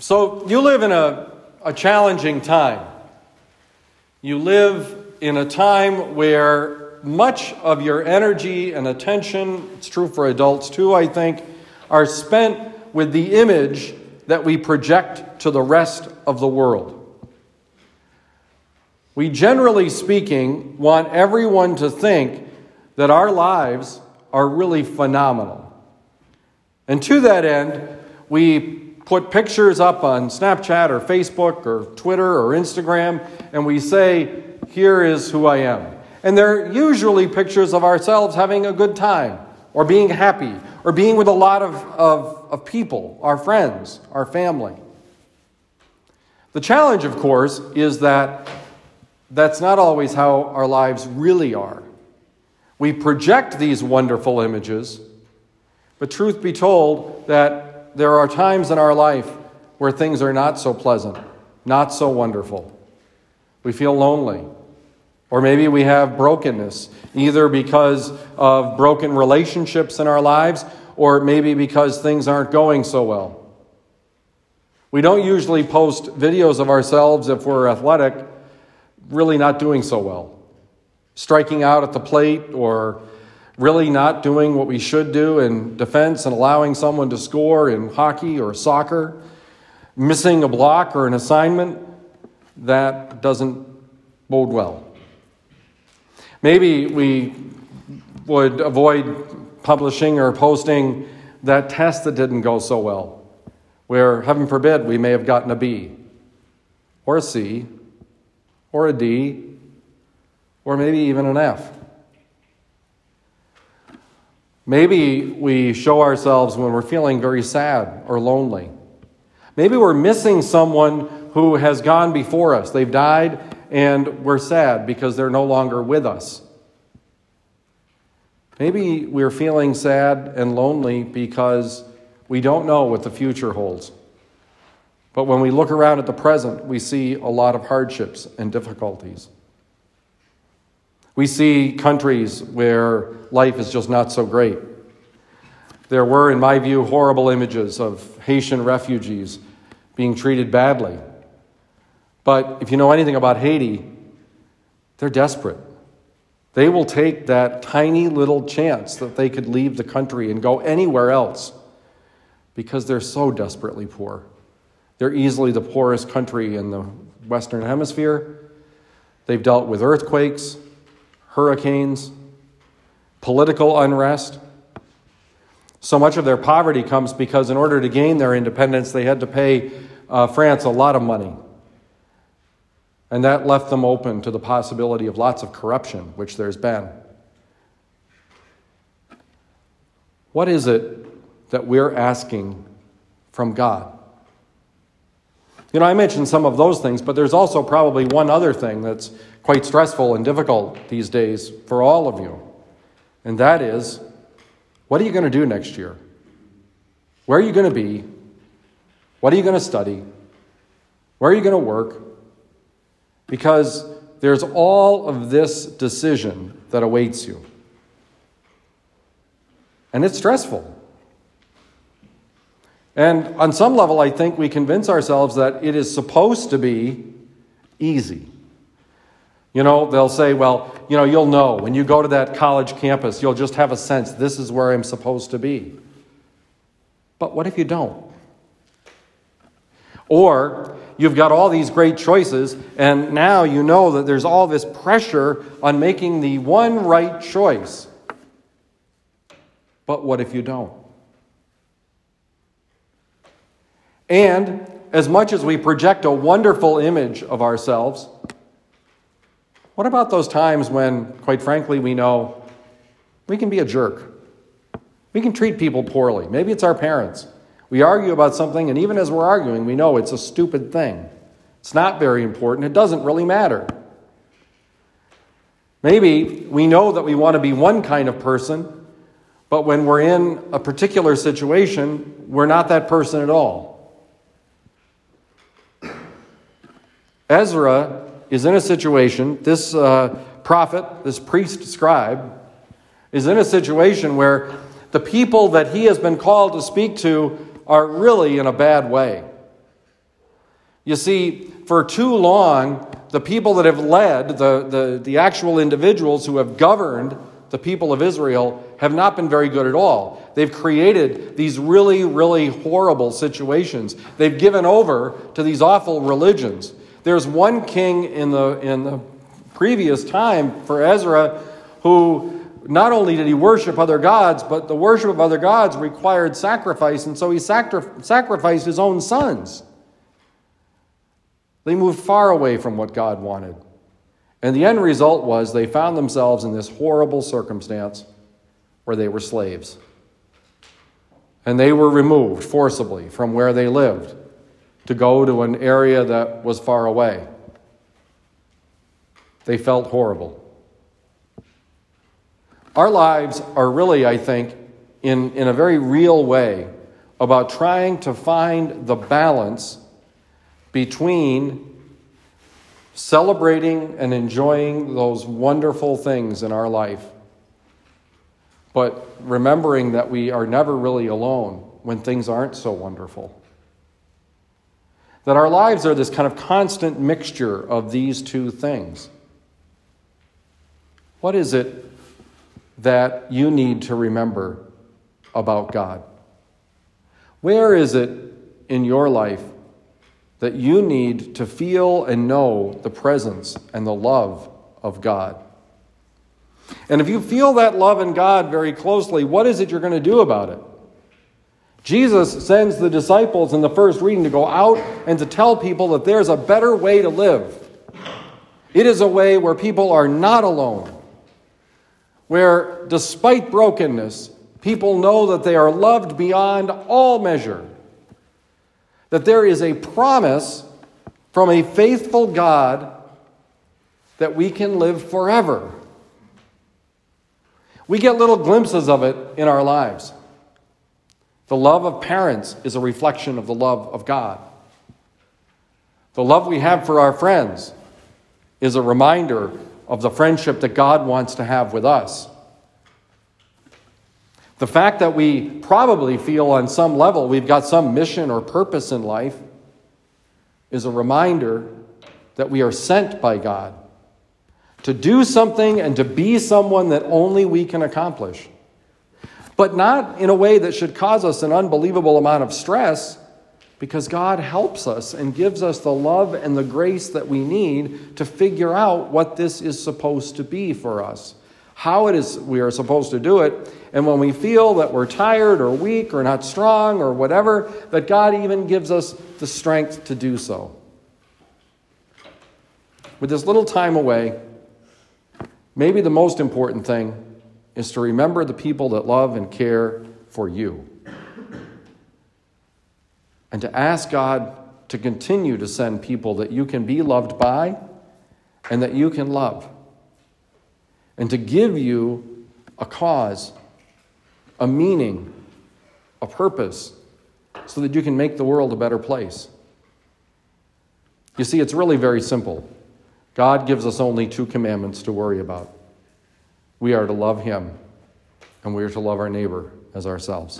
So, you live in a, a challenging time. You live in a time where much of your energy and attention, it's true for adults too, I think, are spent with the image that we project to the rest of the world. We, generally speaking, want everyone to think that our lives are really phenomenal. And to that end, we put pictures up on Snapchat or Facebook or Twitter or Instagram, and we say, Here is who I am. And they're usually pictures of ourselves having a good time, or being happy, or being with a lot of, of, of people, our friends, our family. The challenge, of course, is that that's not always how our lives really are. We project these wonderful images, but truth be told, that there are times in our life where things are not so pleasant, not so wonderful. We feel lonely. Or maybe we have brokenness, either because of broken relationships in our lives, or maybe because things aren't going so well. We don't usually post videos of ourselves if we're athletic, really not doing so well. Striking out at the plate or really not doing what we should do in defense and allowing someone to score in hockey or soccer, missing a block or an assignment, that doesn't bode well. Maybe we would avoid publishing or posting that test that didn't go so well, where, heaven forbid, we may have gotten a B, or a C, or a D, or maybe even an F. Maybe we show ourselves when we're feeling very sad or lonely. Maybe we're missing someone who has gone before us. They've died and we're sad because they're no longer with us. Maybe we're feeling sad and lonely because we don't know what the future holds. But when we look around at the present, we see a lot of hardships and difficulties. We see countries where life is just not so great. There were, in my view, horrible images of Haitian refugees being treated badly. But if you know anything about Haiti, they're desperate. They will take that tiny little chance that they could leave the country and go anywhere else because they're so desperately poor. They're easily the poorest country in the Western Hemisphere. They've dealt with earthquakes, hurricanes, political unrest. So much of their poverty comes because, in order to gain their independence, they had to pay uh, France a lot of money. And that left them open to the possibility of lots of corruption, which there's been. What is it that we're asking from God? You know, I mentioned some of those things, but there's also probably one other thing that's quite stressful and difficult these days for all of you. And that is what are you going to do next year? Where are you going to be? What are you going to study? Where are you going to work? Because there's all of this decision that awaits you. And it's stressful. And on some level, I think we convince ourselves that it is supposed to be easy. You know, they'll say, well, you know, you'll know when you go to that college campus, you'll just have a sense this is where I'm supposed to be. But what if you don't? Or you've got all these great choices, and now you know that there's all this pressure on making the one right choice. But what if you don't? And as much as we project a wonderful image of ourselves, what about those times when, quite frankly, we know we can be a jerk? We can treat people poorly. Maybe it's our parents. We argue about something, and even as we're arguing, we know it's a stupid thing. It's not very important. It doesn't really matter. Maybe we know that we want to be one kind of person, but when we're in a particular situation, we're not that person at all. Ezra is in a situation, this uh, prophet, this priest scribe, is in a situation where the people that he has been called to speak to are really in a bad way. You see, for too long, the people that have led, the, the, the actual individuals who have governed the people of Israel, have not been very good at all. They've created these really, really horrible situations. They've given over to these awful religions. There's one king in the, in the previous time for Ezra who not only did he worship other gods, but the worship of other gods required sacrifice, and so he sacri- sacrificed his own sons. They moved far away from what God wanted. And the end result was they found themselves in this horrible circumstance where they were slaves. And they were removed forcibly from where they lived to go to an area that was far away. They felt horrible. Our lives are really, I think, in, in a very real way, about trying to find the balance between celebrating and enjoying those wonderful things in our life, but remembering that we are never really alone when things aren't so wonderful. That our lives are this kind of constant mixture of these two things. What is it that you need to remember about God? Where is it in your life that you need to feel and know the presence and the love of God? And if you feel that love in God very closely, what is it you're going to do about it? Jesus sends the disciples in the first reading to go out and to tell people that there's a better way to live. It is a way where people are not alone, where despite brokenness, people know that they are loved beyond all measure, that there is a promise from a faithful God that we can live forever. We get little glimpses of it in our lives. The love of parents is a reflection of the love of God. The love we have for our friends is a reminder of the friendship that God wants to have with us. The fact that we probably feel on some level we've got some mission or purpose in life is a reminder that we are sent by God to do something and to be someone that only we can accomplish. But not in a way that should cause us an unbelievable amount of stress, because God helps us and gives us the love and the grace that we need to figure out what this is supposed to be for us, how it is we are supposed to do it. And when we feel that we're tired or weak or not strong or whatever, that God even gives us the strength to do so. With this little time away, maybe the most important thing is to remember the people that love and care for you and to ask God to continue to send people that you can be loved by and that you can love, and to give you a cause, a meaning, a purpose, so that you can make the world a better place. You see, it's really very simple. God gives us only two commandments to worry about. We are to love Him, and we are to love our neighbor as ourselves.